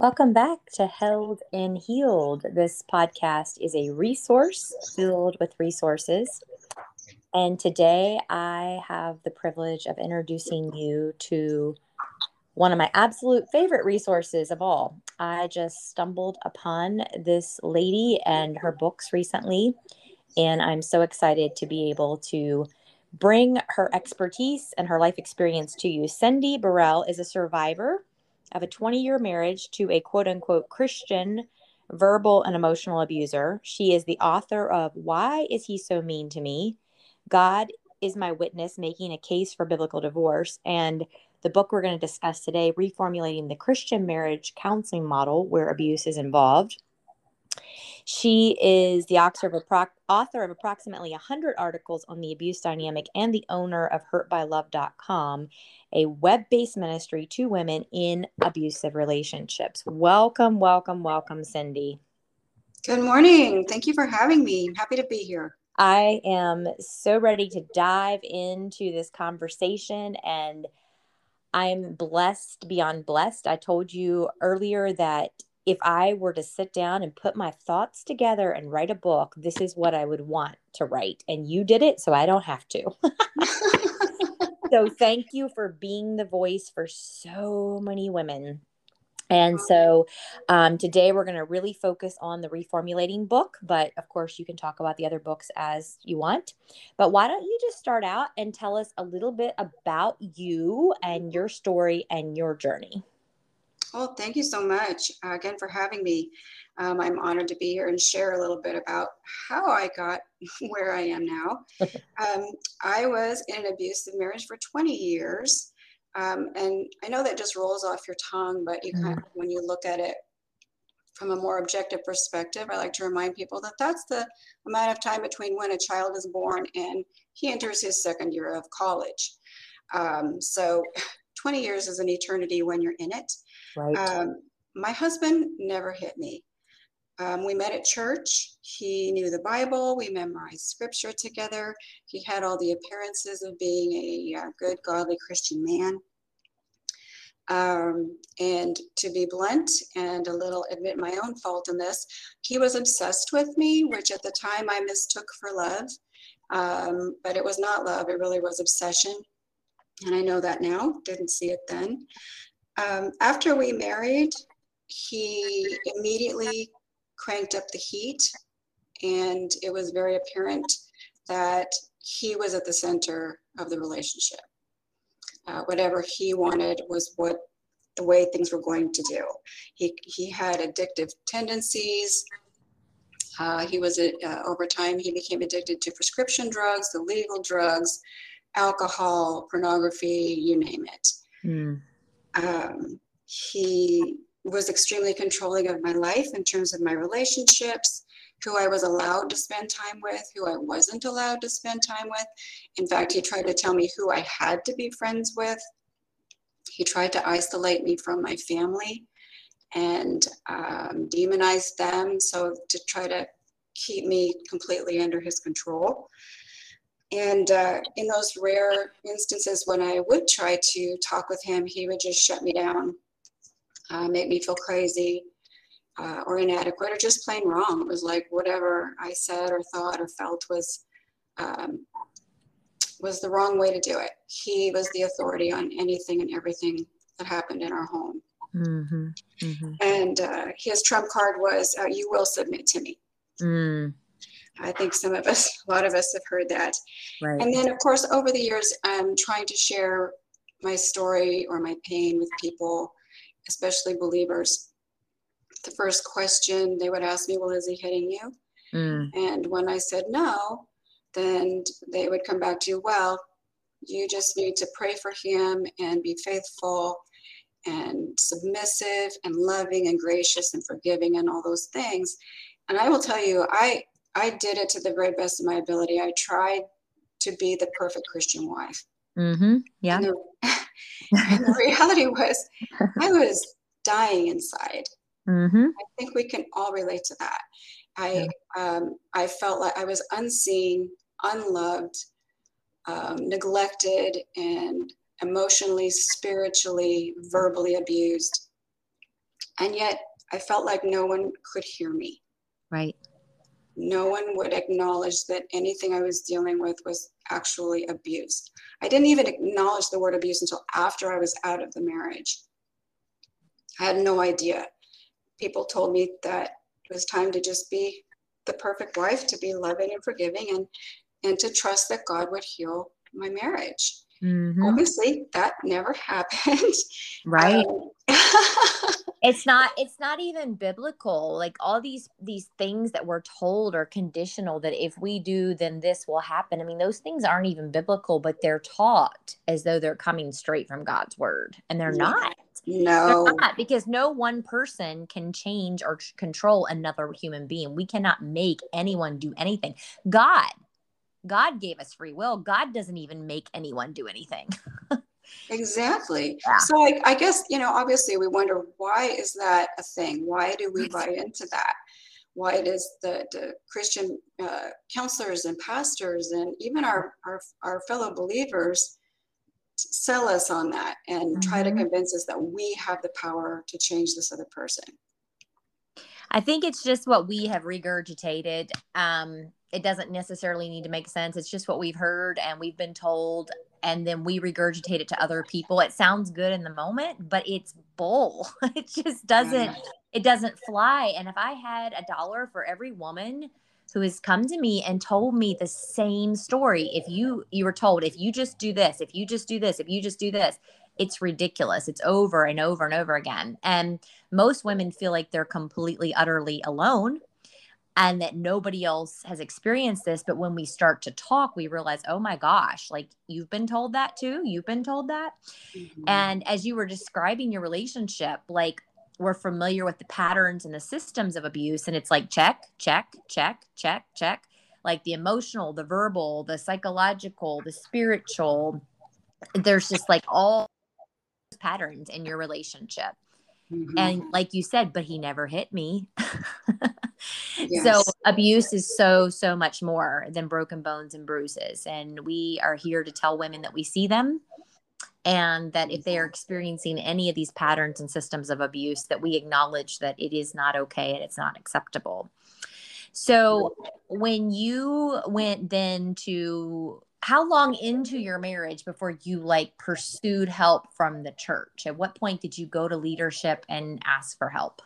Welcome back to Held and Healed. This podcast is a resource filled with resources. And today I have the privilege of introducing you to one of my absolute favorite resources of all. I just stumbled upon this lady and her books recently, and I'm so excited to be able to bring her expertise and her life experience to you. Cindy Burrell is a survivor of a 20 year marriage to a quote unquote Christian verbal and emotional abuser. She is the author of Why Is He So Mean to Me? God is My Witness, Making a Case for Biblical Divorce. And the book we're going to discuss today, Reformulating the Christian Marriage Counseling Model, where abuse is involved. She is the author of, approximately 100 articles on the abuse dynamic and the owner of hurtbylove.com, a web based ministry to women in abusive relationships. Welcome, welcome, welcome, Cindy. Good morning. Thank you for having me. I'm happy to be here. I am so ready to dive into this conversation and I'm blessed beyond blessed. I told you earlier that if I were to sit down and put my thoughts together and write a book, this is what I would want to write. And you did it, so I don't have to. so thank you for being the voice for so many women. And so um, today we're going to really focus on the reformulating book, but of course you can talk about the other books as you want. But why don't you just start out and tell us a little bit about you and your story and your journey? Well, thank you so much uh, again for having me. Um, I'm honored to be here and share a little bit about how I got where I am now. um, I was in an abusive marriage for 20 years. Um, and I know that just rolls off your tongue, but you kind of, mm-hmm. when you look at it from a more objective perspective, I like to remind people that that's the amount of time between when a child is born and he enters his second year of college. Um, so 20 years is an eternity when you're in it. Right. Um, my husband never hit me. Um, we met at church. He knew the Bible. We memorized scripture together. He had all the appearances of being a, a uh, good, godly Christian man. Um, and to be blunt and a little admit my own fault in this, he was obsessed with me, which at the time I mistook for love. Um, but it was not love, it really was obsession. And I know that now, didn't see it then. Um, after we married, he immediately cranked up the heat, and it was very apparent that he was at the center of the relationship. Uh, whatever he wanted was what the way things were going to do. He, he had addictive tendencies. Uh, he was uh, over time he became addicted to prescription drugs, the legal drugs, alcohol, pornography, you name it. Mm. Um, he was extremely controlling of my life in terms of my relationships, who I was allowed to spend time with, who I wasn't allowed to spend time with. In fact, he tried to tell me who I had to be friends with. He tried to isolate me from my family and um, demonize them so to try to keep me completely under his control. And uh, in those rare instances when I would try to talk with him, he would just shut me down, uh, make me feel crazy uh, or inadequate or just plain wrong. It was like whatever I said or thought or felt was um, was the wrong way to do it. He was the authority on anything and everything that happened in our home. Mm-hmm, mm-hmm. And uh, his trump card was, uh, "You will submit to me." Mm. I think some of us, a lot of us have heard that. Right. And then, of course, over the years, I'm trying to share my story or my pain with people, especially believers. The first question they would ask me, Well, is he hitting you? Mm. And when I said no, then they would come back to you, Well, you just need to pray for him and be faithful and submissive and loving and gracious and forgiving and all those things. And I will tell you, I I did it to the very best of my ability. I tried to be the perfect Christian wife. Mm-hmm. Yeah. And the, and the, reality was, I was dying inside. Mm-hmm. I think we can all relate to that. I yeah. um, I felt like I was unseen, unloved, um, neglected, and emotionally, spiritually, verbally abused. And yet I felt like no one could hear me. Right. No one would acknowledge that anything I was dealing with was actually abuse. I didn't even acknowledge the word abuse until after I was out of the marriage. I had no idea. People told me that it was time to just be the perfect wife, to be loving and forgiving, and and to trust that God would heal my marriage. Mm-hmm. Obviously, that never happened. Right. Um, it's not it's not even biblical like all these these things that we're told are conditional that if we do then this will happen. I mean those things aren't even biblical but they're taught as though they're coming straight from god's word and they're not. No. they're not, because no one person can change or control another human being. We cannot make anyone do anything. God god gave us free will. God doesn't even make anyone do anything Exactly. Yeah. So I, I guess, you know, obviously we wonder why is that a thing? Why do we buy into that? Why does the, the Christian uh, counselors and pastors and even our, our, our fellow believers sell us on that and mm-hmm. try to mm-hmm. convince us that we have the power to change this other person? I think it's just what we have regurgitated. Um, it doesn't necessarily need to make sense. It's just what we've heard and we've been told and then we regurgitate it to other people. It sounds good in the moment, but it's bull. it just doesn't mm-hmm. it doesn't fly. And if I had a dollar for every woman who has come to me and told me the same story, if you you were told if you just do this, if you just do this, if you just do this, it's ridiculous. It's over and over and over again. And most women feel like they're completely utterly alone and that nobody else has experienced this. But when we start to talk, we realize, oh my gosh, like you've been told that too. You've been told that. Mm-hmm. And as you were describing your relationship, like we're familiar with the patterns and the systems of abuse. And it's like check, check, check, check, check. Like the emotional, the verbal, the psychological, the spiritual. There's just like all patterns in your relationship. Mm-hmm. And like you said, but he never hit me. yes. So abuse is so, so much more than broken bones and bruises. And we are here to tell women that we see them and that if they are experiencing any of these patterns and systems of abuse that we acknowledge that it is not okay and it's not acceptable so when you went then to how long into your marriage before you like pursued help from the church? At what point did you go to leadership and ask for help?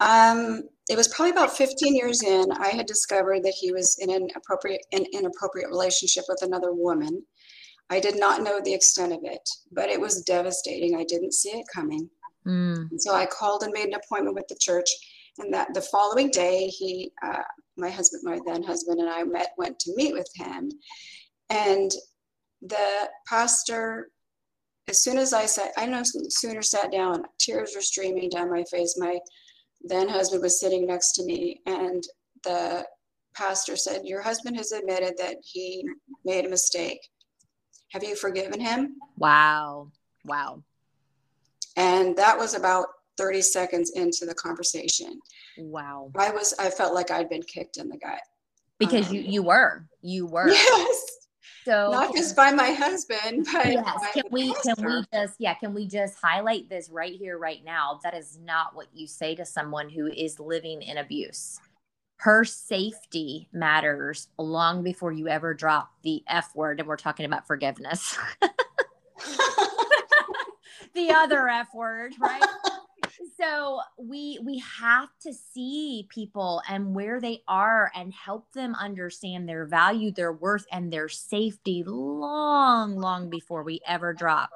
Um, it was probably about 15 years in i had discovered that he was in an appropriate an inappropriate relationship with another woman. I did not know the extent of it but it was devastating. I didn't see it coming. Mm. so i called and made an appointment with the church and that the following day he uh, my husband, my then husband, and I met, went to meet with him. And the pastor, as soon as I sat, I no sooner sat down, tears were streaming down my face. My then husband was sitting next to me, and the pastor said, Your husband has admitted that he made a mistake. Have you forgiven him? Wow. Wow. And that was about 30 seconds into the conversation. Wow. I was I felt like I'd been kicked in the gut. Because um, you you were. You were. Yes. So not just by my husband, but yes. can we can we just yeah, can we just highlight this right here, right now? That is not what you say to someone who is living in abuse. Her safety matters long before you ever drop the F word, and we're talking about forgiveness. the other F word, right? so we we have to see people and where they are and help them understand their value their worth and their safety long long before we ever drop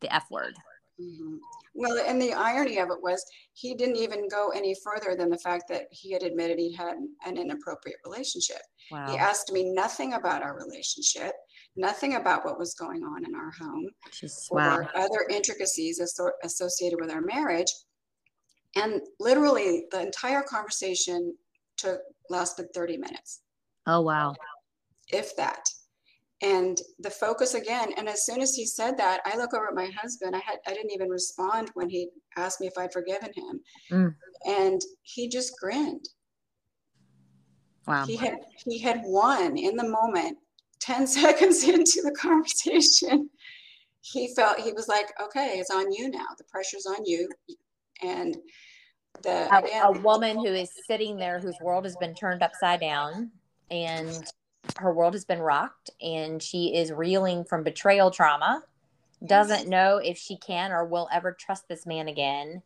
the f word mm-hmm. well and the irony of it was he didn't even go any further than the fact that he had admitted he had an inappropriate relationship wow. he asked me nothing about our relationship nothing about what was going on in our home Just, wow. or other intricacies associated with our marriage and literally the entire conversation took lasted 30 minutes. Oh wow. If that. And the focus again, and as soon as he said that, I look over at my husband. I had I didn't even respond when he asked me if I'd forgiven him. Mm. And he just grinned. Wow. He had he had won in the moment. 10 seconds into the conversation, he felt he was like, okay, it's on you now. The pressure's on you And the a, again, a woman who is sitting there whose world has been turned upside down and her world has been rocked and she is reeling from betrayal trauma doesn't know if she can or will ever trust this man again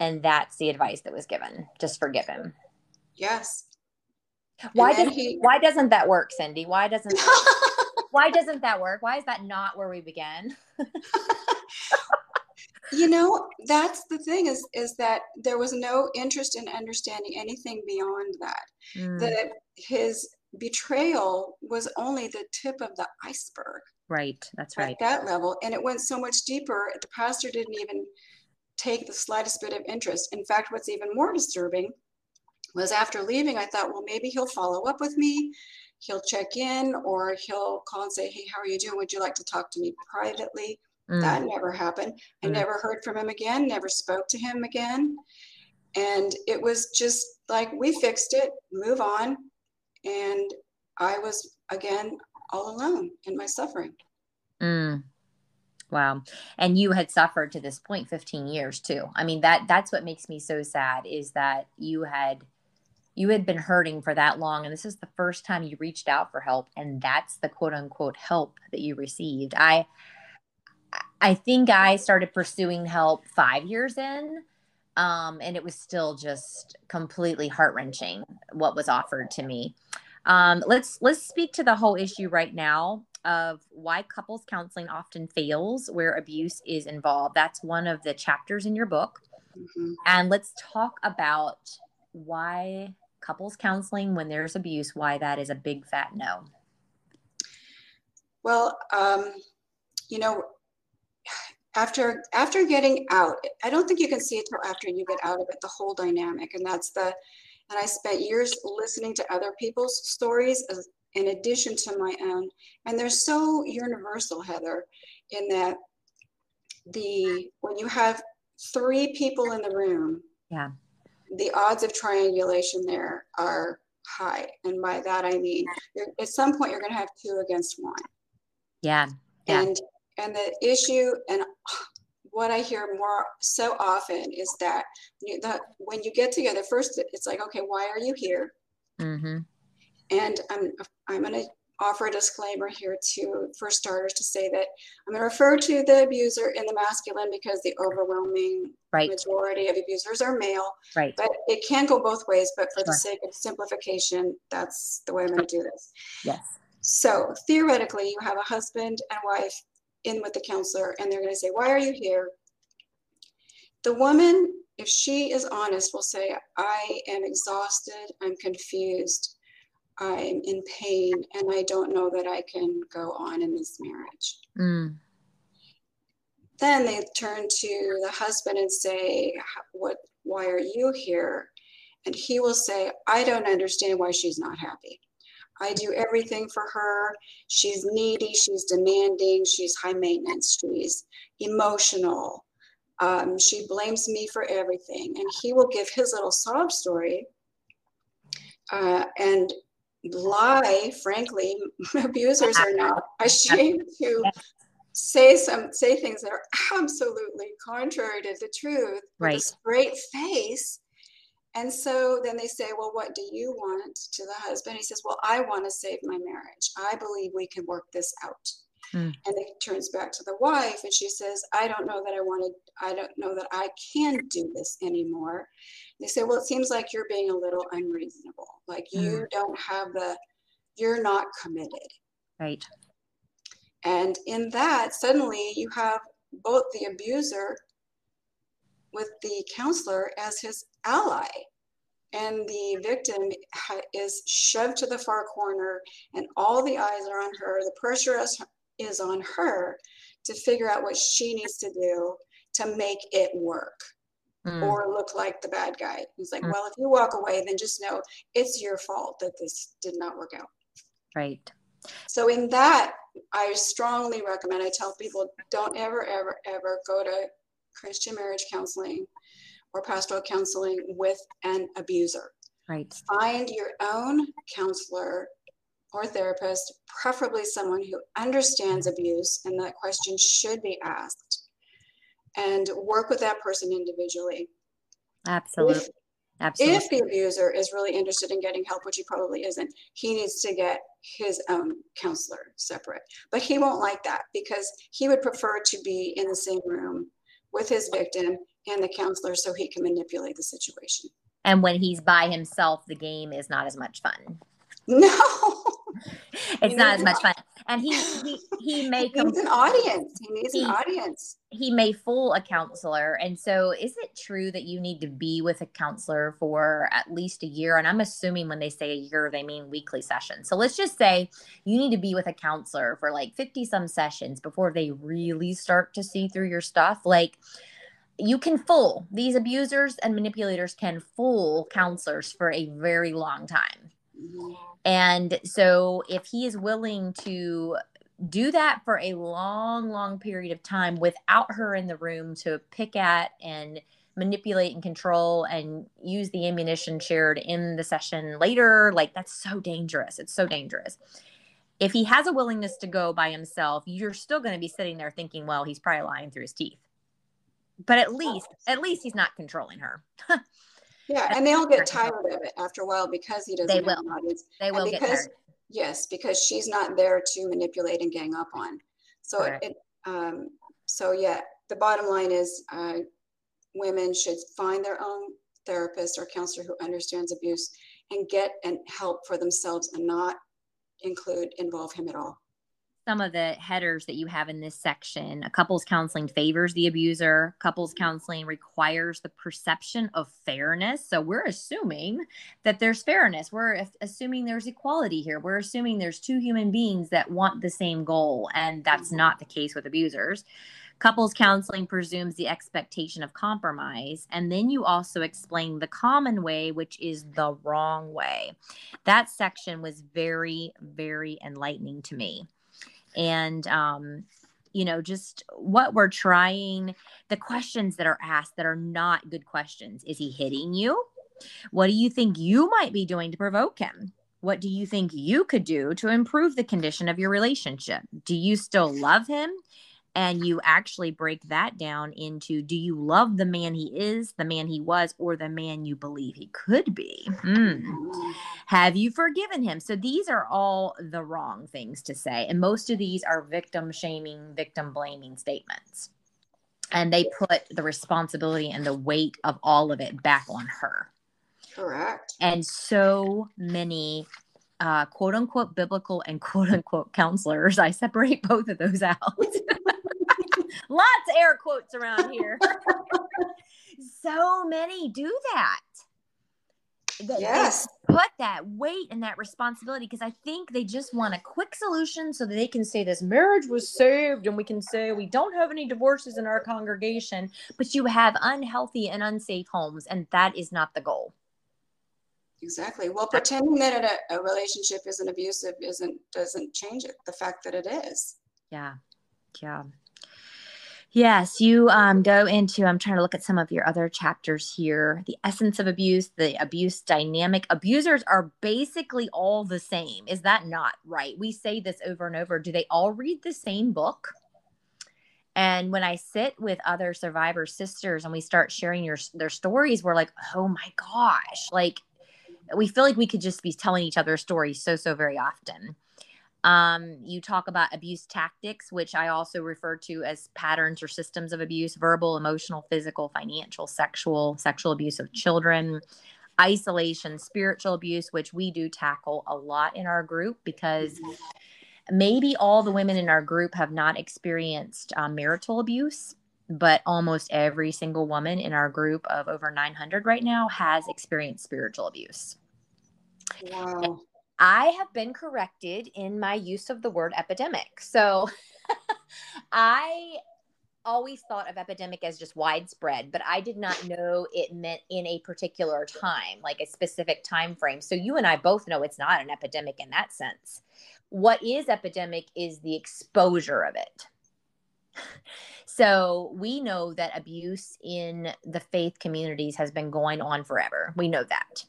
and that's the advice that was given. Just forgive him. Yes. why does, he- why doesn't that work cindy? Why doesn't why doesn't that work? Why is that not where we began you know, that's the thing is is that there was no interest in understanding anything beyond that. Mm, That his betrayal was only the tip of the iceberg. right that's right. at that level and it went so much deeper the pastor didn't even take the slightest bit of interest in fact what's even more disturbing was after leaving i thought well maybe he'll follow up with me he'll check in or he'll call and say hey how are you doing would you like to talk to me privately Mm, that never happened i Mm. never heard from him again never spoke to him again and it was just like we fixed it move on and i was again all alone in my suffering Mm. Wow. And you had suffered to this point 15 years too. I mean that that's what makes me so sad is that you had you had been hurting for that long and this is the first time you reached out for help and that's the quote unquote help that you received. I I think I started pursuing help 5 years in um and it was still just completely heart-wrenching what was offered to me. Um, let's let's speak to the whole issue right now of why couples counseling often fails where abuse is involved. That's one of the chapters in your book. Mhm. And let's talk about why couples counseling when there's abuse, why that is a big fat no. Well, um, you know, after after getting out, I don't think you can see it till after you get out of it, the whole dynamic. And that's the and I spent years listening to other people's stories as, in addition to my own. And they're so universal, Heather, in that the when you have three people in the room, Yeah. the odds of triangulation there are high. And by that I mean you're, at some point you're going to have two against one Yeah. Yeah. and and the issue and what i hear more so often is that you, the, when you get together first it's like okay why are you here Mm-hmm. and i'm i'm going to offer a disclaimer here to for starters to say that i'm going to refer to the abuser in the masculine because the overwhelming Right. majority of abusers are male Right. but it can go both ways but for the sake of simplification that's the way i'm going to do this Yes. so theoretically, you have a husband and wife in with the counselor, and they're going to say, Why are you here? The woman, if she is honest, will say, I am exhausted, I'm confused, I'm in pain, and I don't know that I can go on in this marriage. Mm. Then they turn to the husband and say, What why are you here? And he will say, I don't understand why she's not happy. I do everything for her. She's needy, she's demanding, she's high maintenance, she's emotional. Um, she blames me for everything. And he will give his little sob story uh, and lie, frankly. Abusers are not ashamed to say some say things that are absolutely contrary to the truth with Right. a straight face and so then they say well what do you want? to the husband. He says well i want to save my marriage. I believe we can work this out. Hmm. and it turns back to the wife and she says i don't know that i want to i don't know that i can do this anymore. They say well it seems like you're being a little unreasonable. Like you don't have the you're not committed. Right. and in that, suddenly you have both the abuser with the counselor as his ally. And the victim ha- is shoved to the far corner, and all the eyes are on her. The pressure is, is on her to figure out what she needs to do to make it work Mm. or look like the bad guy. He's like, Mm. well, if you walk away, then just know it's your fault that this did not work out. Right. So in that, I strongly recommend, I tell people, don't ever, ever, ever go to Christian marriage counseling or pastoral counseling with an abuser. Right. Find your own counselor or therapist, preferably someone who understands abuse, and that question should be asked. And work with that person individually. Absolutely. If, Absolutely. if the abuser is really interested in getting help, which he probably isn't, he needs to get his own counselor separate. But he won't like that because he would prefer to be in the same room with his victim and the counselor so he can manipulate the situation. And when he's by himself, the game is not as much fun. No, it's not as much fun. And he he he may he needs an audience. He needs he, an audience. He may fool a counselor. And so is it true that you need to be with a counselor for at least a year? And I'm assuming when they say a year, they mean weekly sessions. So let's just say you need to be with a counselor for like 50 some sessions before they really start to see through your stuff. Like you can fool these abusers and manipulators can fool counselors for a very long time. And so if he is willing to do that for a long, long period of time without her in the room to pick at and manipulate and control and use the ammunition shared in the session later, like that's so dangerous. It's so dangerous. If he has a willingness to go by himself, you're still going to be sitting there thinking, well, he's probably lying through his teeth. But at least, at least he's not controlling her. Yeah, and they'll get tired of it after a while because he doesn't they have will. an audience. They will because, get tired. Yes, because she's not there to manipulate and gang up on. So it, it um, so yeah, the bottom line is uh, women should find their own therapist or counselor who understands abuse and get and help for themselves and not include involve him at all some of the headers that you have in this section. A couples counseling favors the abuser. Couples counseling requires the perception of fairness. So we're assuming that there's fairness. We're assuming there's equality here. We're assuming there's two human beings that want the same goal. And that's not the case with abusers. Couples counseling presumes the expectation of compromise. And then you also explain the common way, which is the wrong way. That section was very, very enlightening to me and um, you know just what we're trying the questions that are asked that are not good questions. Is he hitting you? What do you think you might be doing to provoke him? What do you think you could do to improve the condition of your relationship? Do you still love him and you actually break that down into do you love the man he is the man he was or the man you believe he could be mm. have you forgiven him so these are all the wrong things to say and most of these are victim shaming victim blaming statements and they put the responsibility and the weight of all of it back on her correct and so many uh, quote unquote biblical and quote unquote counselors. I separate both of those out. Lots of air quotes around here. so many do that. that yes. Put that weight and that responsibility because I think they just want a quick solution so that they can say this marriage was saved and we can say we don't have any divorces in our congregation, but you have unhealthy and unsafe homes, and that is not the goal. Exactly. Well, pretending that a, a relationship isn't abusive isn't doesn't change it. The fact that it is. Yeah. Yeah. Yes, you um, go into, I'm trying to look at some of your other chapters here. The essence of abuse, the abuse dynamic. Abusers are basically all the same. Is that not right? We say this over and over. Do they all read the same book? And when I sit with other survivor sisters and we start sharing your, their stories, we're like, oh my gosh, like we feel like we could just be telling each other stories so, so very often. Um, you talk about abuse tactics, which I also refer to as patterns or systems of abuse verbal, emotional, physical, financial, sexual, sexual abuse of children, isolation, spiritual abuse, which we do tackle a lot in our group because maybe all the women in our group have not experienced uh, marital abuse. But almost every single woman in our group of over 900 right now has experienced spiritual abuse. Wow. I have been corrected in my use of the word epidemic. So I always thought of epidemic as just widespread, but I did not know it meant in a particular time, like a specific time frame. So you and I both know it's not an epidemic in that sense. What is epidemic is the exposure of it. So we know that abuse in the faith communities has been going on forever. We know that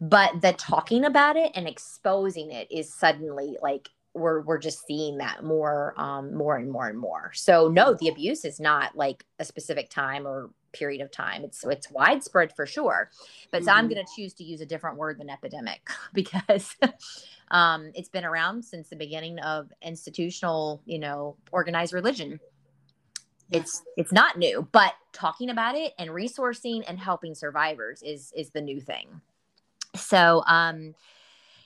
but the talking about it and exposing it is suddenly like we're we're just seeing that more um more and more and more so no the abuse is not like a specific time or period of time. It's it's widespread for sure. But mm-hmm. so I'm mm-hmm. going to choose to use a different word than epidemic because um, it's been around since the beginning of institutional, you know, organized religion. It's it's not new, but talking about it and resourcing and helping survivors is is the new thing. So, um,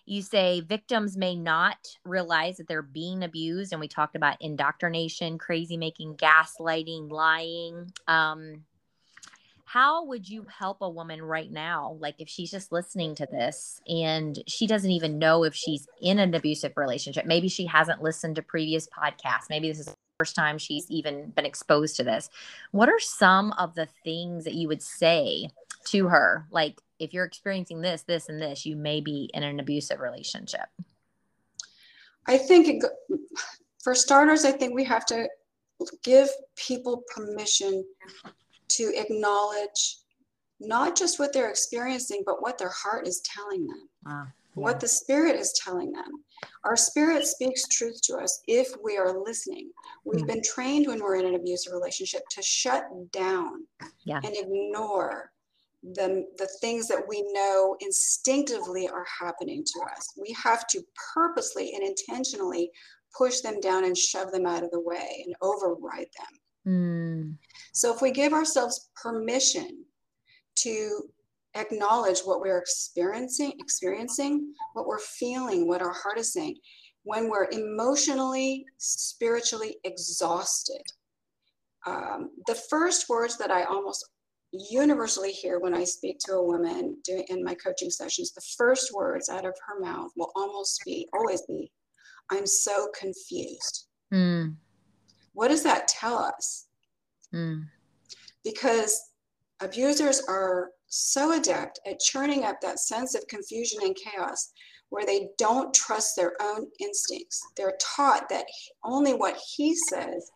you say victims may not realize that they're being abused and we talked about indoctrination crazy making gaslighting lying. Um, how would you help a woman right now like if she's just listening to this and she doesn't even know if she's in an abusive relationship? Maybe she hasn't listened to previous podcasts. Maybe this is the first time she's even been exposed to this. What are some of the things that you would say to her like if you're experiencing this this and this you may be in an abusive relationship i think it, for starters i think we have to give people permission to acknowledge not just what they're experiencing, but what their heart is telling them, yeah. what the spirit is telling them. Our spirit speaks truth to us if we are listening. We've mm. been trained when we're in an abusive relationship to shut down yeah. and ignore the, the things that we know instinctively are happening to us. We have to purposely and intentionally push them down and shove them out of the way and override them. Mm. So if we give ourselves permission to acknowledge what we're experiencing, experiencing, what we're feeling, what our heart is saying, when we're emotionally, spiritually exhausted, um, the first words that I almost universally hear when I speak to a woman doing in my coaching sessions, the first words out of her mouth will almost be, always be, I'm so confused. Mm. What does that tell us? Mm. Because abusers are so adept at churning up that sense of confusion and chaos where they don't trust their own instincts. They're taught that only what he says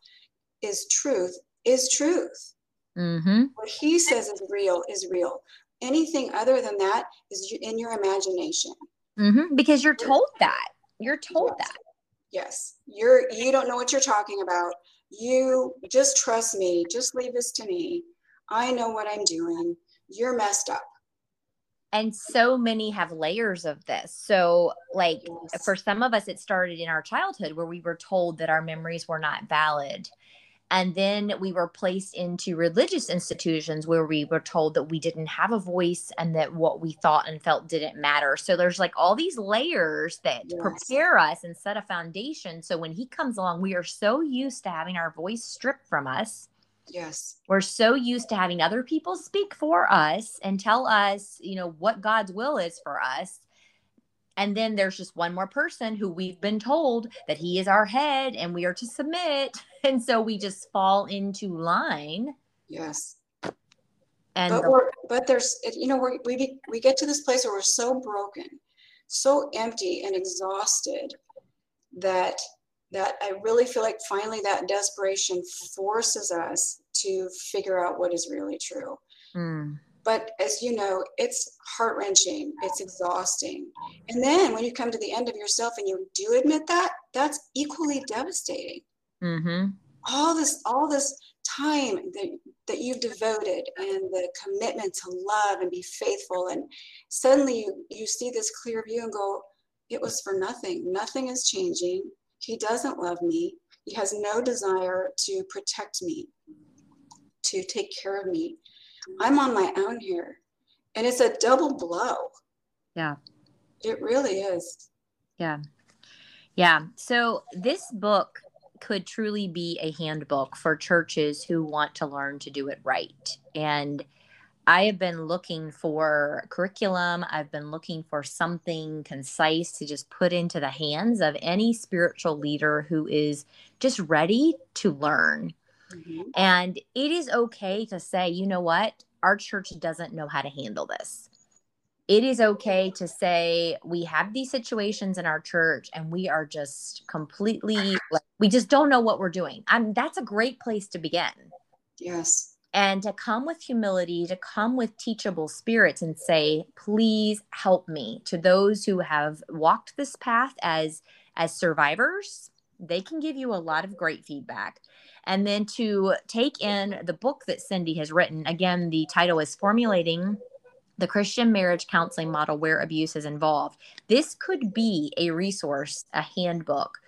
is truth is truth. Mm-hmm. What he says is real is real. Anything other than that is in your imagination. Mm-hmm. Because you're told that. You're told yes. that. Yes. You're you don't know what you're talking about. You just trust me. Just leave this to me. I know what I'm doing. You're messed up. And so many have layers of this. So, like yes. for some of us, it started in our childhood where we were told that our memories were not valid and then we were placed into religious institutions where we were told that we didn't have a voice and that what we thought and felt didn't matter. So there's like all these layers that yes. prepare us and set a foundation. So when he comes along, we are so used to having our voice stripped from us. Yes. We're so used to having other people speak for us and tell us, you know, what God's will is for us and then there's just one more person who we've been told that he is our head and we are to submit. And so we just fall into line. Yes. And but, the- we're, but there's, you know, we we, we get to this place where we're so broken, so empty and exhausted that that I really feel like finally that desperation forces us to figure out what is really true. Mm. But as you know, it's heart wrenching, it's exhausting. And then when you come to the end of yourself and you do admit that, that's equally devastating. Mm-hmm. All this, all this time that, that you've devoted and the commitment to love and be faithful. And suddenly you, you see this clear view and go, it was for nothing. Nothing is changing. He doesn't love me. He has no desire to protect me, to take care of me. I'm on my own here. And it's a double blow. Yeah. It really is. Yeah. Yeah. So this book could truly be a handbook for churches who want to learn to do it right. And I have been looking for curriculum. I've been looking for something concise to just put into the hands of any spiritual leader who is just ready to learn. Mm-hmm. And it is okay to say, you know what? Our church doesn't know how to handle this. It is okay to say we have these situations in our church and we are just completely like we just don't know what we're doing. I'm that's a great place to begin. Yes. And to come with humility, to come with teachable spirits and say, please help me to those who have walked this path as as survivors they can give you a lot of great feedback. And then to take in the book that Cindy has written, again, the title is Formulating the Christian Marriage Counseling Model Where Abuse is Involved. This could be a resource, a handbook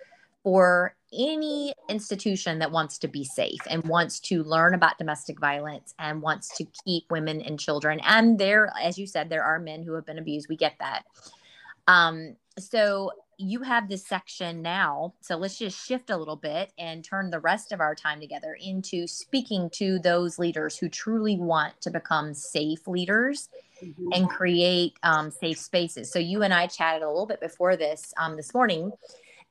for any institution that wants to be safe and wants to learn about domestic violence and wants to keep women and children. And there, as you said, there are men who have been abused. We get that. Um, so you have this section now. So let's just shift a little bit and turn the rest of our time together into speaking to those leaders who truly want to become safe leaders mm-hmm. and create um, safe spaces. So you and I chatted a little bit before this um, this morning,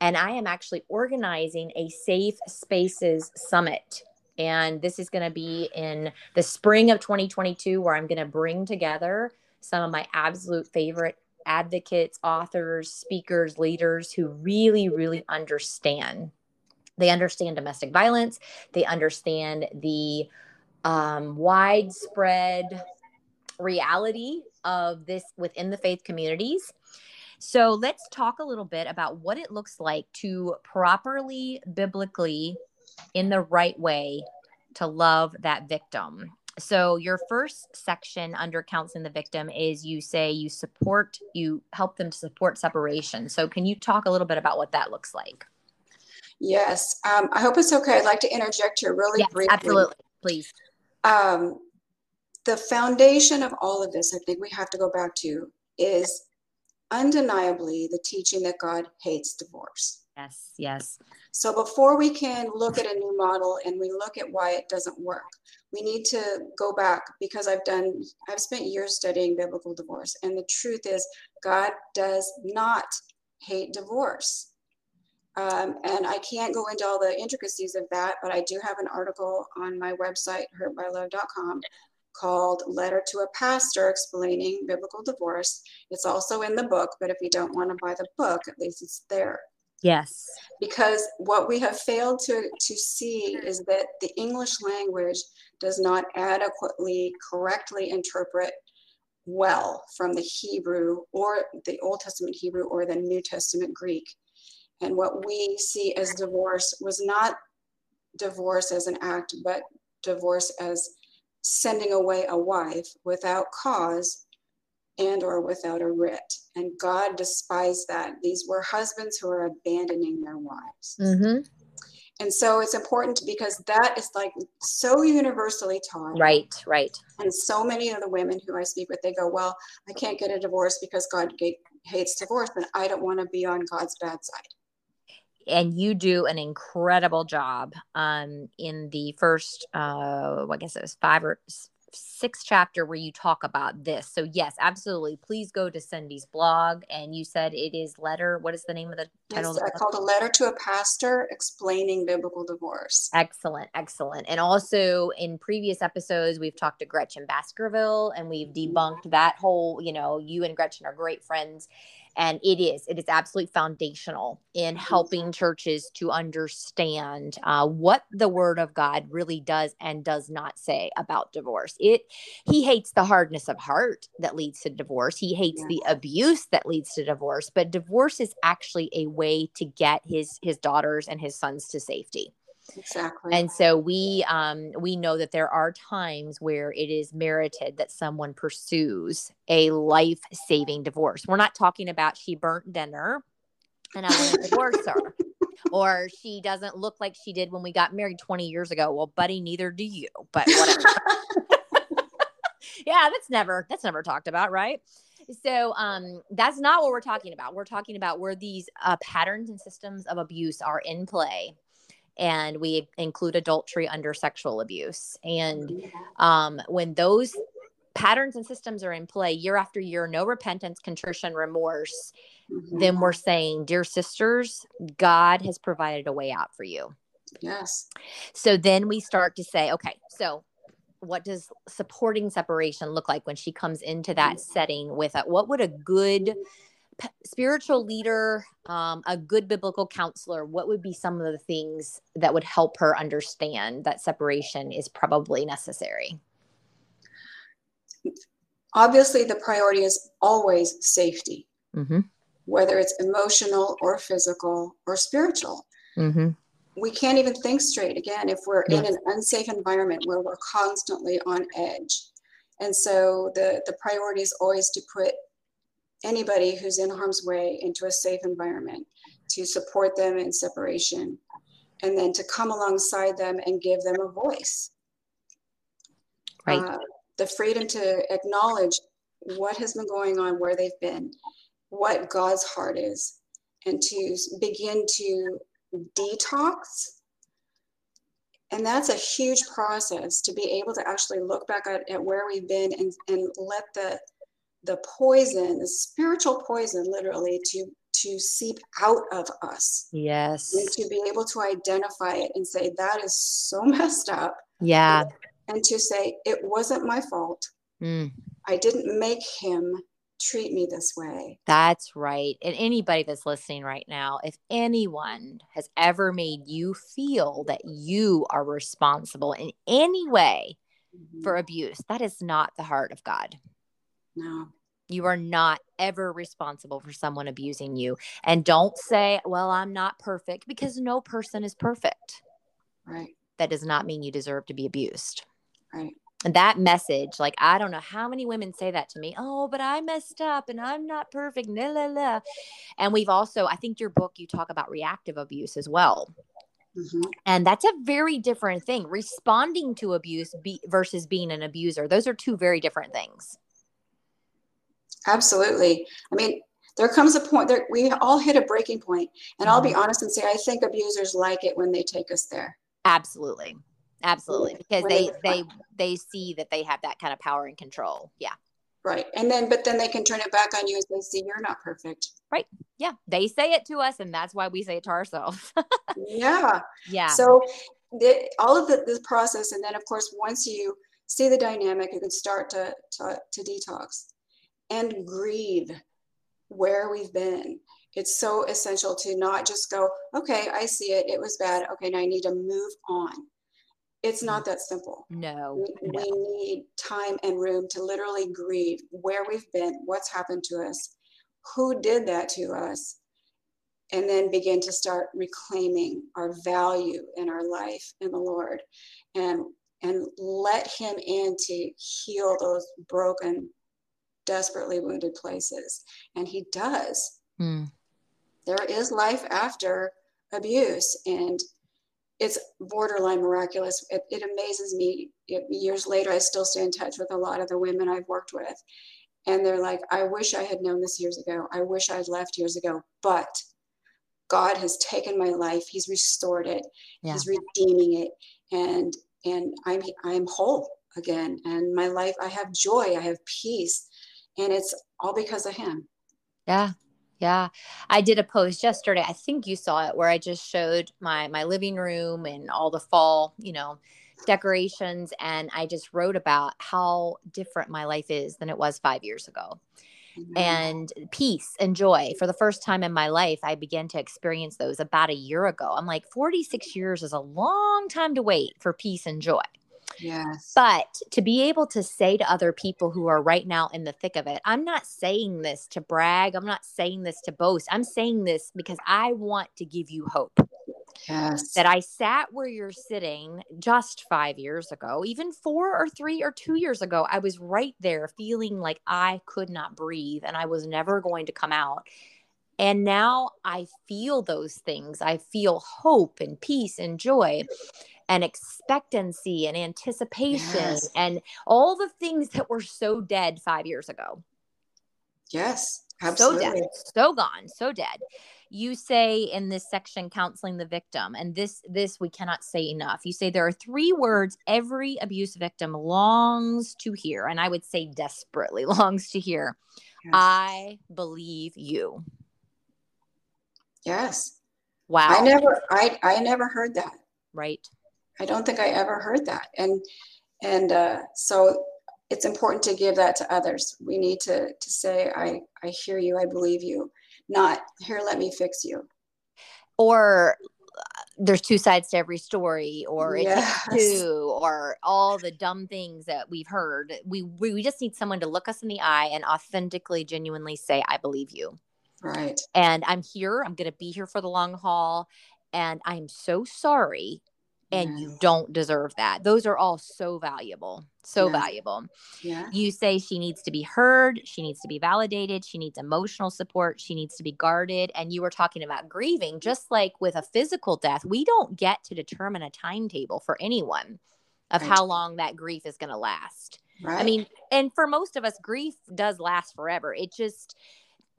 and I am actually organizing a Safe Spaces Summit. And this is going to be in the spring of 2022, where I'm going to bring together some of my absolute favorite advocates, authors, speakers, leaders who really, really understand. They understand domestic violence. They understand the um, widespread reality of this within the faith communities. So let's talk a little bit about what it looks like to properly, biblically, in the right way, to love that victim so your first section under counseling the victim is you say you support you help them to support separation. So can you talk a little bit about what that looks like? Yes um, i hope it's okay. I'd like to interject here really yes, briefly. absolutely please. Um, the foundation of all of this i think we have to go back to is undeniably the teaching that god hates divorce. Yes yes. So before we can look at a new model and we look at why it doesn't work we need to go back because I've done, I've spent years studying biblical divorce. And the truth is, God does not hate divorce. Um, and I can't go into all the intricacies of that, but I do have an article on my website, hurtbylove.com, called Letter to a Pastor Explaining Biblical Divorce. It's also in the book, but if you don't want to buy the book, at least it's there. Yes. Because what we have failed to, to see is that the English language does not adequately, correctly interpret well from the Hebrew or the Old Testament Hebrew or the New Testament Greek. And what we see as divorce was not divorce as an act, but divorce as sending away a wife without cause and or without a writ and god despised that these were husbands who are abandoning their wives mm-hmm. And so it's important because that is like so universally taught. Right right. And so many of the women who i speak with they go well i can't get a divorce because god hates divorce and i don't want to be on god's bad side. And you do an incredible job um, in the first uh, i guess it was five or sixth chapter where you talk about this. So yes, absolutely. Please go to Cindy's blog. And you said it is letter. What is the name of the title? Yes, I called a letter to a pastor explaining biblical divorce. Excellent, excellent. And also in previous episodes, we've talked to Gretchen Baskerville and we've mm-hmm. debunked that whole. You know, you and Gretchen are great friends and it is it is absolutely foundational in helping churches to understand uh, what the word of god really does and does not say about divorce. It he hates the hardness of heart that leads to divorce. He hates the abuse that leads to divorce. But divorce is actually a way to get his his daughters and his sons to safety Exactly. And so we um, we know that there are times where it is merited that someone pursues a life saving divorce. We're not talking about she burnt dinner and I want to divorce her. Or she doesn't look like she did when we got married 20 years ago. Well, buddy, neither do you, but whatever. yeah, that's never that's never talked about, right? So um, that's not what we're talking about. We're talking about where these uh, patterns and systems of abuse are in play and we include adultery under sexual abuse. And um, when those patterns and systems are in play year after year, no repentance, contrition, remorse, mm-hmm. then we're saying, dear sisters, God has provided a way out for you. Yes. So then we start to say, okay, so what does supporting separation look like when she comes into that mm-hmm. setting with it? What would a good spiritual leader, um, a good biblical counselor, what would be some of the things that would help her understand that separation is probably necessary? Obviously, the priority is always safety, mm-hmm. whether it's emotional or physical or spiritual. Mm-hmm. We can't even think straight again if we're Yes. in an unsafe environment where we're constantly on edge. And so the, the priority is always to put anybody who's in harm's way into a safe environment, to support them in separation, and then to come alongside them and give them a voice. Right. Uh, the freedom to acknowledge what has been going on, where they've been, what God's heart is, and to begin to detox. And that's a huge process to be able to actually look back at, at where we've been and, and let the the poison, the spiritual poison, literally, to to seep out of us Yes. and to be able to identify it and say that is so messed up Yeah. and to say it wasn't my fault Mm, i didn't make him treat me this way that's right. And anybody that's listening right now, if anyone has ever made you feel that you are responsible in any way for abuse, that is not the heart of God. No You are not ever responsible for someone abusing you. And don't say, well, I'm not perfect because no person is perfect. right That does not mean you deserve to be abused. right And that message, like, I don't know how many women say that to me. Oh, but I messed up and I'm not perfect. La, la, la. And we've also, I think your book, you talk about reactive abuse as well. Mhm. And that's a very different thing. Responding to abuse be, versus being an abuser, those are two very different things. Absolutely i mean there comes a point that we all hit a breaking point and i'll be mm-hmm. honest and say i think abusers like it when they take us there Absolutely. Absolutely. Because they they- they they see that they have that kind of power and control. Yeah. right and then but then they can turn it back on you and say see you're not perfect Right. Yeah. They say it to us and that's why we say it to ourselves. yeah yeah. So the, all of the, this process, and then of course, once you see the dynamic, you can start to, to, to detox and grieve where we've been. It's so essential to not just go, okay, I see it. It was bad. Okay, now I need to move on. It's not that simple. no. We, no. we need time and room to literally grieve where we've been, what's happened to us, who did that to us, and then begin to start reclaiming our value in our life in the Lord and and let him in to heal those broken desperately wounded places. And he does. Mm. there is life after abuse and it's borderline miraculous. It, it amazes me. It- years later i still stay in touch with a lot of the women i've worked with and they're like i wish i had known this years ago. I wish i'd left years ago. But god has taken my life. He's restored it. Yeah. he's redeeming it. And and i'm i'm whole again. And my life i have joy. I have peace and it's all because of him Yeah. Yeah. I did a post yesterday. I think you saw it where I just showed my my living room and all the fall, you know, decorations and I just wrote about how different my life is than it was 5 years ago. Mm-hmm. And peace and joy. For the first time in my life, I began to experience those about a year ago. I'm like 46 years is a long time to wait for peace and joy. Yes But to be able to say to other people who are right now in the thick of it, I'm not saying this to brag. I'm not saying this to boast. I'm saying this because I want to give you hope yes that I sat where you're sitting just five years ago, even four or three or two years ago. I was right there feeling like I could not breathe and I was never going to come out. And now I feel those things. I feel hope and peace and joy and expectancy and anticipation Yes. and all the things that were so dead five years ago. yes So dead, so gone, so dead. You say in this section, counseling the victim, and this this we cannot say enough. You say there are three words every abuse victim longs to hear, and I would say desperately longs to hear. Yes. I believe you. yes Wow. i never i i never heard that right. I don't think i ever heard that and and uh, so it's important to give that to others we need to to say i i hear you i believe you not here let me fix you Or there's two sides to every story, or it's Yes. two, or all the dumb things that we've heard. We, we we just need someone to look us in the eye and authentically, genuinely say, "I believe you." right and I'm here. I'm going to be here for the long haul. and I'm so sorry and Yes. you don't deserve that. Those are all so valuable, so Yes. valuable. Yeah. You say she needs to be heard, she needs to be validated, she needs emotional support, she needs to be guarded. And you were talking about grieving, just like with a physical death, we don't get to determine a timetable for anyone of Right. how long that grief is going to last. Right. I mean, and for most of us, grief does last forever. It just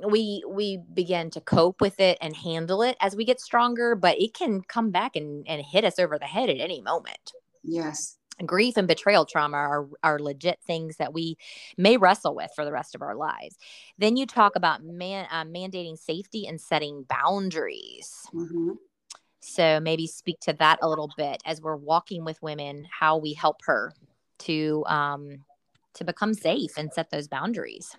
we we begin to cope with it and handle it as we get stronger, but it can come back and, and hit us over the head at any moment. yes. Grief and betrayal trauma are are legit things that we may wrestle with for the rest of our lives. Then you talk about man uh, mandating safety and setting boundaries. hmm So maybe speak to that a little bit as we're walking with women, how we help her to um, to become safe and set those boundaries.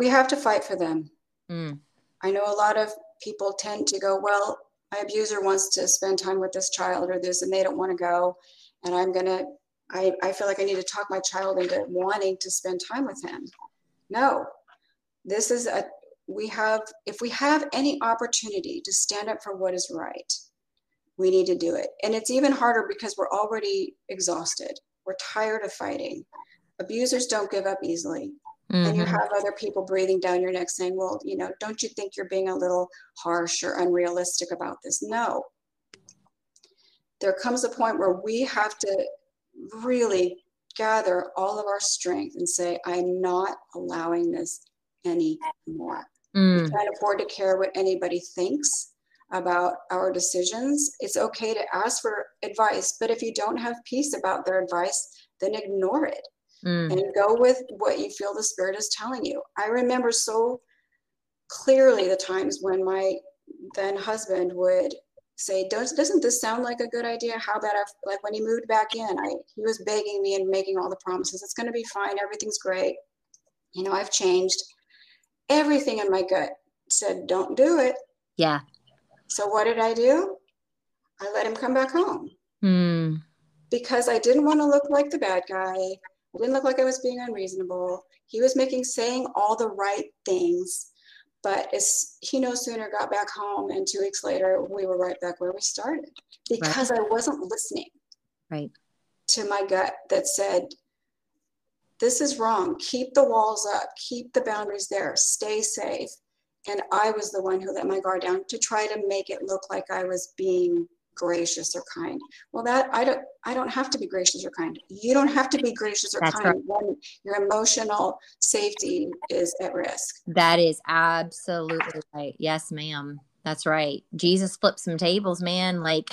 We have to fight for them. Mm, I know a lot of people tend to go, well, my abuser wants to spend time with this child or this, and they don't want to go. And I'm going to, I I feel like I need to talk my child into wanting to spend time with him. No, this is a, we have, if we have any opportunity to stand up for what is right, we need to do it. And it's even harder because we're already exhausted. We're tired of fighting. Abusers don't give up easily and you have other people breathing down your neck saying, well, you know, don't you think you're being a little harsh or unrealistic about this? No. There comes a point where we have to really gather all of our strength and say, I'm not allowing this anymore. Mm, Can't afford to care what anybody thinks about our decisions. It's okay to ask for advice, but if you don't have peace about their advice, then ignore it mm, and go with what you feel the spirit is telling you. I remember so clearly the times when my then husband would say, Does, doesn't this sound like a good idea? How about if, like when he moved back in, I, he was begging me and making all the promises. It's going to be fine. Everything's great. You know, I've changed. Everything in my gut said, don't do it. yeah. So what did I do? I let him come back home Mm, because I didn't want to look like the bad guy. Didn't look like I was being unreasonable. He was making saying all the right things, but as he no sooner got back home, and two weeks later we were right back where we started because I wasn't listening right. to my gut that said, "This is wrong. Keep the walls up. Keep the boundaries there. Stay safe." And I was the one who let my guard down to try to make it look like I was being gracious or kind. Well, that I don't I don't have to be gracious or kind. You don't have to be gracious or That's kind when your emotional safety is at risk. That is absolutely right. Yes, ma'am. That's right. Jesus flipped some tables, man. Like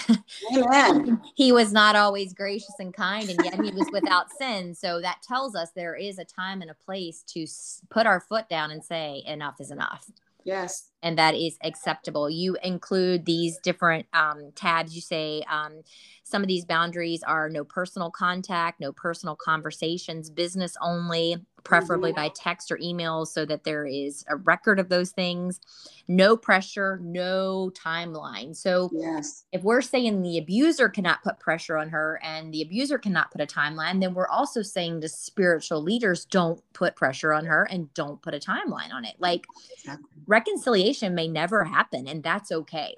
Amen. he was not always gracious and kind, and yet he was without sin. So that tells us there is a time and a place to put our foot down and say, enough is enough. Yes. and that is acceptable. You include these different um, tabs. You say um, some of these boundaries are no personal contact, no personal conversations, business only, preferably mm-hmm. by text or email so that there is a record of those things. No pressure, no timeline. So Yes. if we're saying the abuser cannot put pressure on her and the abuser cannot put a timeline, then we're also saying the spiritual leaders don't put pressure on her and don't put a timeline on it. Like Exactly. reconciliation may never happen, and that's okay.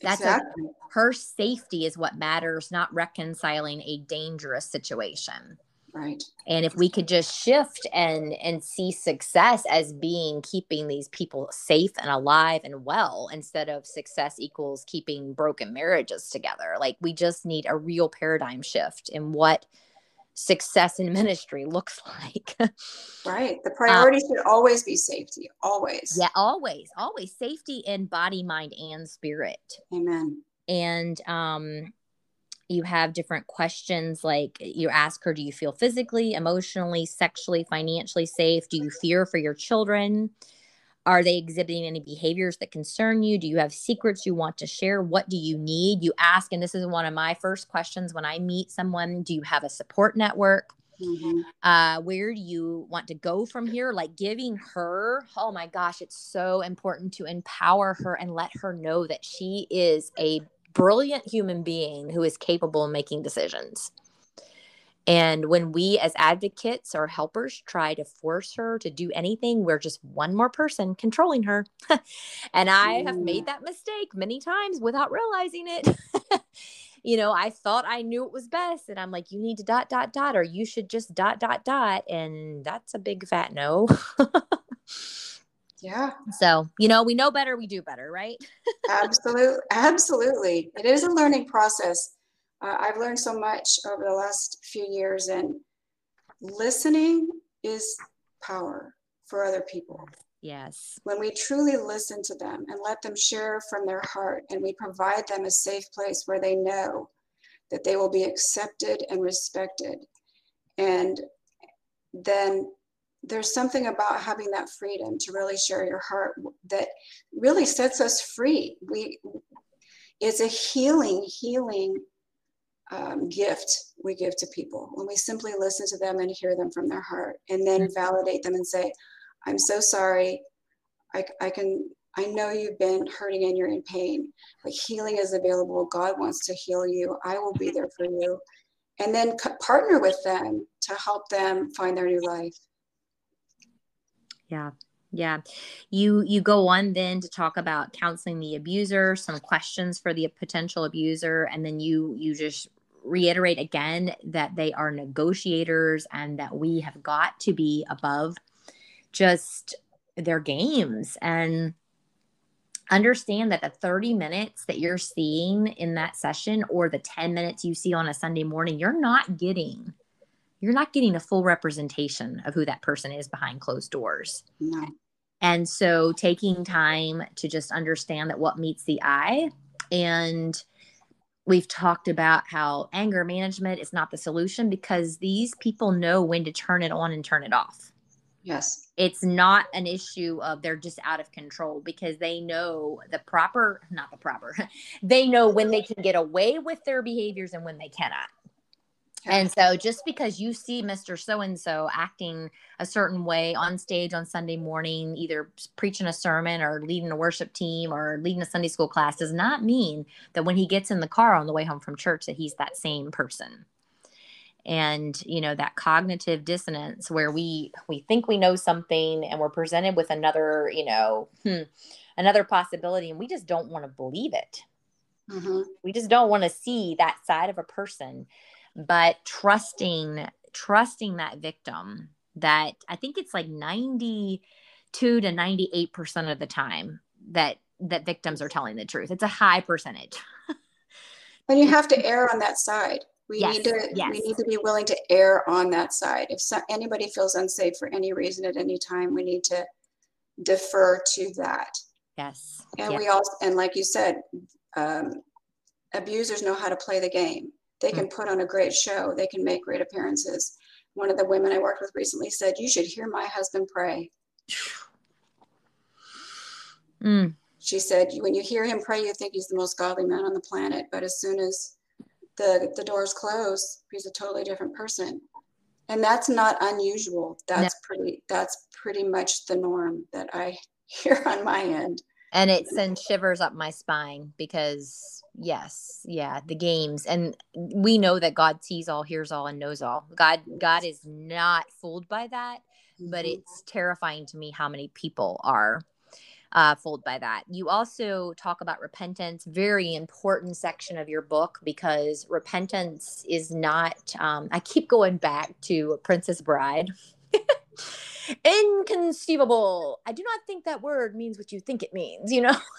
That's exactly. Her safety is what matters, not reconciling a dangerous situation. Right. And if we could just shift and and see success as being keeping these people safe and alive and well instead of success equals keeping broken marriages together. Like we just need a real paradigm shift in what success in ministry looks like. Right. The priority should always be safety. Always. yeah, always, always safety in body, mind, and spirit. Amen. and um you have different questions like you ask her do you feel physically emotionally sexually financially safe? Do you fear for your children? Are they exhibiting any behaviors that concern you? Do you have secrets you want to share? What do you need? You ask and this is one of my first questions when i meet someone do you have a support network? Mhm. uh where do you want to go from here? Like giving her oh my gosh it's so important to empower her and let her know that she is a brilliant human being who is capable of making decisions And when we as advocates or helpers try to force her to do anything, we're just one more person controlling her. and I have made that mistake many times without realizing it. you know, I thought I knew it was best. And I'm like, you need to dot, dot, dot, or you should just dot, dot, dot. And that's a big fat no. yeah. So, you know, we know better, we do better, right? absolutely. Absolutely. It is a learning process uh, I've learned so much over the last few years, and listening is power for other people. Yes. When we truly listen to them and let them share from their heart, and we provide them a safe place where they know that they will be accepted and respected, and then there's something about having that freedom to really share your heart that really sets us free. We it's a healing, healing um, gift we give to people when we simply listen to them and hear them from their heart and then mm-hmm. validate them and say i'm so sorry. I, I can i know you've been hurting and you're in pain but healing is available. God wants to heal you. I will be there for you. And then partner with them to help them find their new life yeah yeah. You you go on then to talk about counseling the abuser some questions for the potential abuser and then you you just reiterate again that they are negotiators and that we have got to be above just their games. And understand that the 30 minutes that you're seeing in that session or the 10 minutes you see on a Sunday morning, you're not getting you're not getting a full representation of who that person is behind closed doors. No. And so taking time to just understand that what meets the eye and we've talked about how anger management is not the solution because these people know when to turn it on and turn it off. Yes. It's not an issue of they're just out of control because they know the proper, not the proper, they know when they can get away with their behaviors and when they cannot. And so just because you see Mr. So and so acting a certain way on stage on Sunday morning, either preaching a sermon or leading a worship team or leading a Sunday school class does not mean that when he gets in the car on the way home from church that he's that same person. And you know that cognitive dissonance where we we think we know something and we're presented with another, you know, hmm, another possibility and we just don't want to believe it. Mm-hmm. We just don't want to see that side of a person but trusting trusting that victim that I think it's like 92 to 98% of the time that that victims are telling the truth. It's a high percentage. and you have to err on that side. We yes, need to yes. we need to be willing to err on that side. If so, anybody feels unsafe for any reason at any time, we need to defer to that. Yes. And yes. we also and like you said, um, abusers know how to play the game. They can put on a great show. They can make great appearances. One of the women I worked with recently said, You should hear my husband pray. Mm. She said, When you hear him pray, you think he's the most godly man on the planet. But as soon as the, the doors close, he's a totally different person. And that's not unusual. That's no. pretty that's pretty much the norm that I hear on my end and it sends shivers up my spine because yes yeah the games. And we know that god sees all hears all and knows all. God god is not fooled by that but mm-hmm. it's terrifying to me how many people are uh, fooled by that. You also talk about repentance very important section of your book because repentance is not um, i keep going back to princess bride inconceivable. I do not think that word means what you think it means, you know?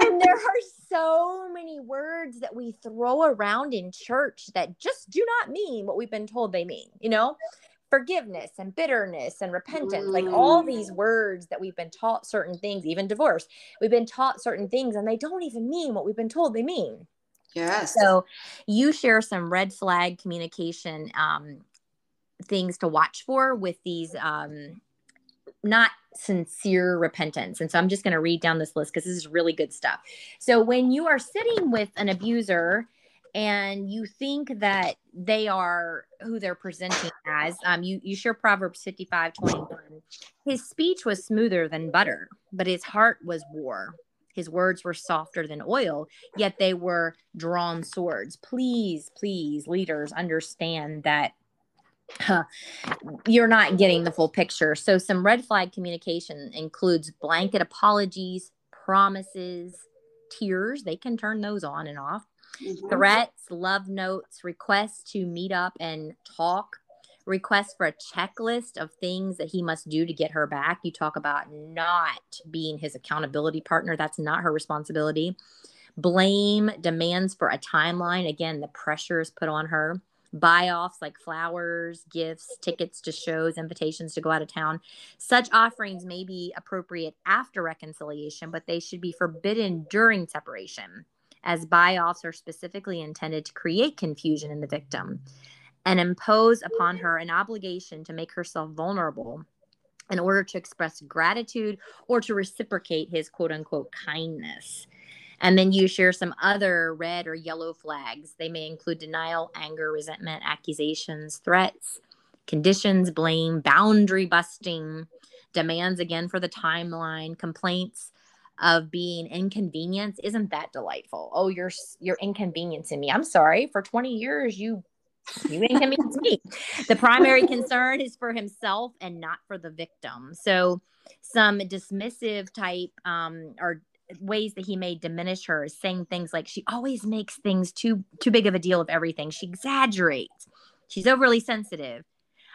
and there are so many words that we throw around in church that just do not mean what we've been told they mean, you know? Forgiveness and bitterness and repentance, mm. like all these words that we've been taught certain things, even divorce, we've been taught certain things and they don't even mean what we've been told they mean. Yes. So you share some red flag communication um, things to watch for with these um, not sincere repentance. And so I'm just going to read down this list because this is really good stuff. So when you are sitting with an abuser and you think that they are who they're presenting as, um, you, you share Proverbs 55 21. His speech was smoother than butter, but his heart was war. His words were softer than oil, yet they were drawn swords. Please, please, leaders, understand that you're not getting the full picture. So, some red flag communication includes blanket apologies, promises, tears. They can turn those on and off. Mm-hmm. Threats, love notes, requests to meet up and talk, requests for a checklist of things that he must do to get her back. You talk about not being his accountability partner. That's not her responsibility. Blame, demands for a timeline. Again, the pressure is put on her buy offs like flowers, gifts, tickets to shows, invitations to go out of town. Such offerings may be appropriate after reconciliation, but they should be forbidden during separation, as buy offs are specifically intended to create confusion in the victim and impose upon her an obligation to make herself vulnerable in order to express gratitude or to reciprocate his quote unquote kindness. And then you share some other red or yellow flags. They may include denial, anger, resentment, accusations, threats, conditions, blame, boundary busting, demands again for the timeline, complaints of being inconvenienced. Isn't that delightful? Oh, you're you're inconveniencing me. I'm sorry. For 20 years you you inconvenienced me. The primary concern is for himself and not for the victim. So some dismissive type um, or ways that he may diminish her is saying things like she always makes things too too big of a deal of everything. She exaggerates. She's overly sensitive.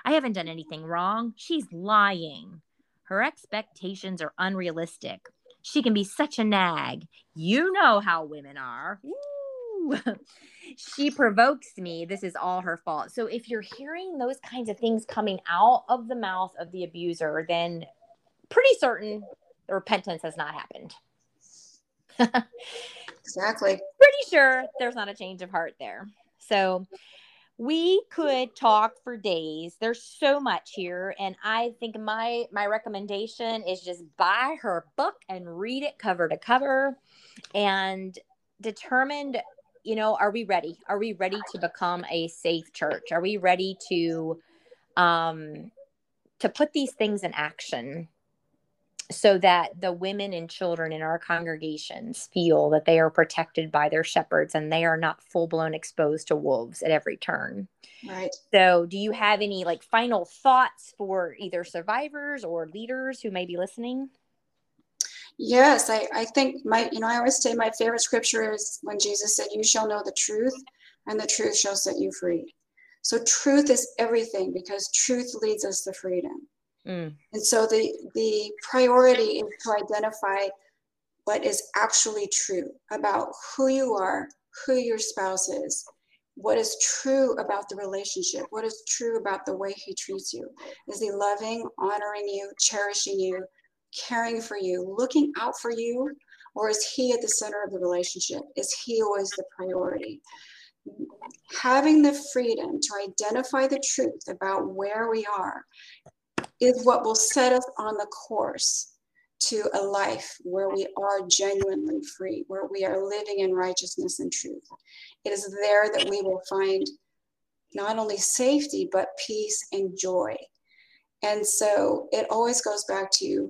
I haven't done anything wrong. She's lying. Her expectations are unrealistic. She can be such a nag. You know how women are. she provokes me. This is all her fault. So if you're hearing those kinds of things coming out of the mouth of the abuser, then pretty certain the repentance has not happened exactly. Pretty sure there's not a change of heart there. So we could talk for days. There's so much here and I think my my recommendation is just buy her book and read it cover to cover and determined you know are we ready are we ready to become a safe church are we ready to um to put these things in action so that the women and children in our congregations feel that they are protected by their shepherds and they are not full blown exposed to wolves at every turn. Right. So, do you have any like final thoughts for either survivors or leaders who may be listening? Yes, I, I think my, you know, I always say my favorite scripture is when Jesus said, You shall know the truth, and the truth shall set you free. So, truth is everything because truth leads us to freedom. Mm. And so the, the priority is to identify what is actually true about who you are, who your spouse is, what is true about the relationship, what is true about the way he treats you. Is he loving, honoring you, cherishing you, caring for you, looking out for you? Or is he at the center of the relationship? Is he always the priority? Having the freedom to identify the truth about where we are is what will set us on the course to a life where we are genuinely free, where we are living in righteousness and truth. It is there that we will find not only safety, but peace and joy. And so it always goes back to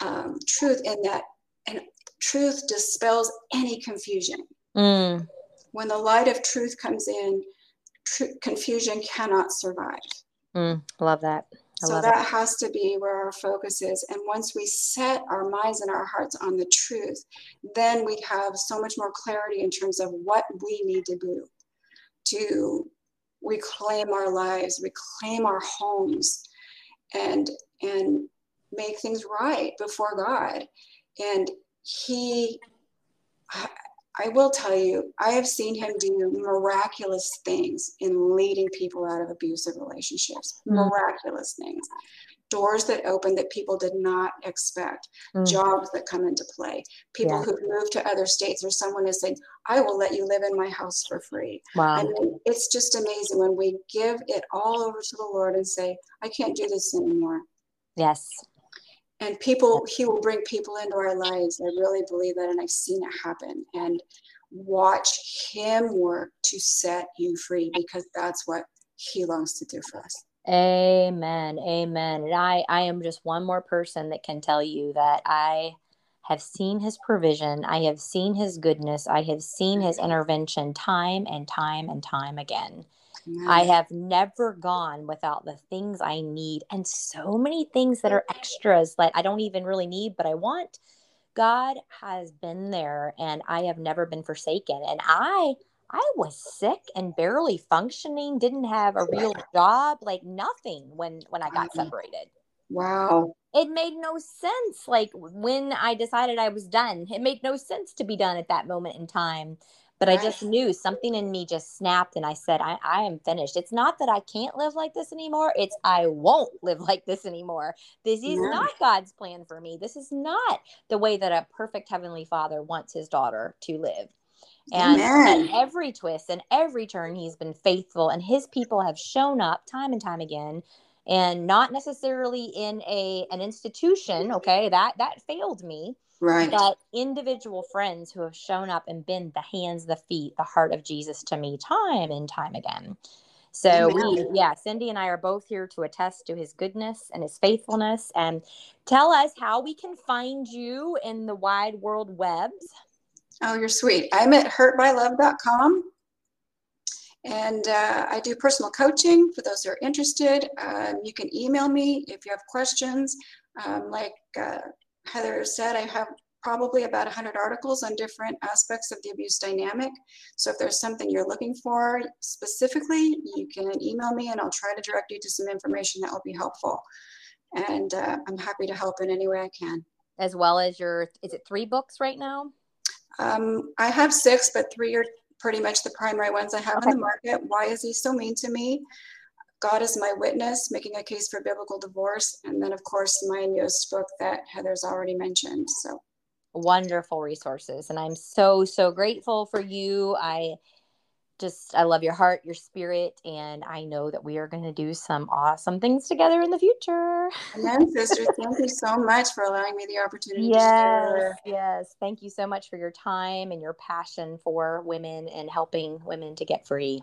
um, truth in that, and truth dispels any confusion. Mm. When the light of truth comes in, tr- confusion cannot survive. Mm, love that so that it. has to be where our focus is. And once we set our minds and our hearts on the truth, then we have so much more clarity in terms of what we need to do to reclaim our lives, reclaim our homes, and and make things right before God. And He I will tell you, I have seen him do miraculous things in leading people out of abusive relationships. Mm. Miraculous things. Doors that open that people did not expect, mm. jobs that come into play, people yeah. who've moved to other states, or someone is saying, I will let you live in my house for free. Wow. I mean, it's just amazing when we give it all over to the Lord and say, I can't do this anymore. Yes and people he will bring people into our lives. I really believe that and i've seen it happen. And watch him work to set you free because that's what he longs to do for us. Amen. Amen. And i i am just one more person that can tell you that i have seen his provision. I have seen his goodness. I have seen his intervention time and time and time again I have never gone without the things I need and so many things that are extras that I don't even really need, but I want. God has been there and I have never been forsaken. And I I was sick and barely functioning, didn't have a real job, like nothing when when I got mm. separated. Wow. It made no sense like when I decided I was done. It made no sense to be done at that moment in time. But right. I just knew something in me just snapped and I said, I, I am finished. It's not that I can't live like this anymore. It's I won't live like this anymore. This is yeah. not God's plan for me. This is not the way that a perfect heavenly father wants his daughter to live. And Amen. at every twist and every turn, he's been faithful, and his people have shown up time and time again, and not necessarily in a an institution. Okay, that that failed me. Right. But individual friends who have shown up and been the hands, the feet, the heart of Jesus to me time and time again. So we, yeah, Cindy and I are both here to attest to his goodness and his faithfulness. And tell us how we can find you in the wide world webs. Oh, you're sweet. I'm at hurtbylove.com. And uh, I do personal coaching for those who are interested. Um, you can email me if you have questions. Um, like uh, Heather said, I have probably about 100 articles on different aspects of the abuse dynamic. So if there's something you're looking for specifically, you can email me and I'll try to direct you to some information that will be helpful. And uh, I'm happy to help in any way I can. As well as your, is it three books right now? Um, I have six, but three are pretty much the primary ones I have okay. on the market. Why is he so mean to me? God is my witness, making a case for biblical divorce, and then of course my newest book that Heather's already mentioned. So wonderful resources, and I'm so so grateful for you. I just I love your heart, your spirit, and I know that we are going to do some awesome things together in the future. Amen, sister. Thank you so much for allowing me the opportunity. Yes, yes. Thank you so much for your time and your passion for women and helping women to get free.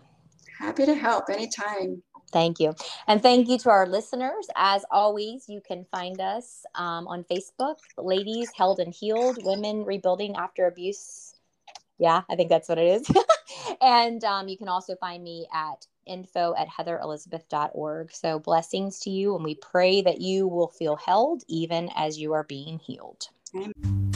Happy to help anytime. Thank you. And thank you to our listeners. As always, you can find us um, on Facebook, Ladies Held and Healed, Women Rebuilding After Abuse. Yeah, I think that's what it is. and um, you can also find me at info at heatherelizabeth.org. So blessings to you, and we pray that you will feel held even as you are being healed. Amen.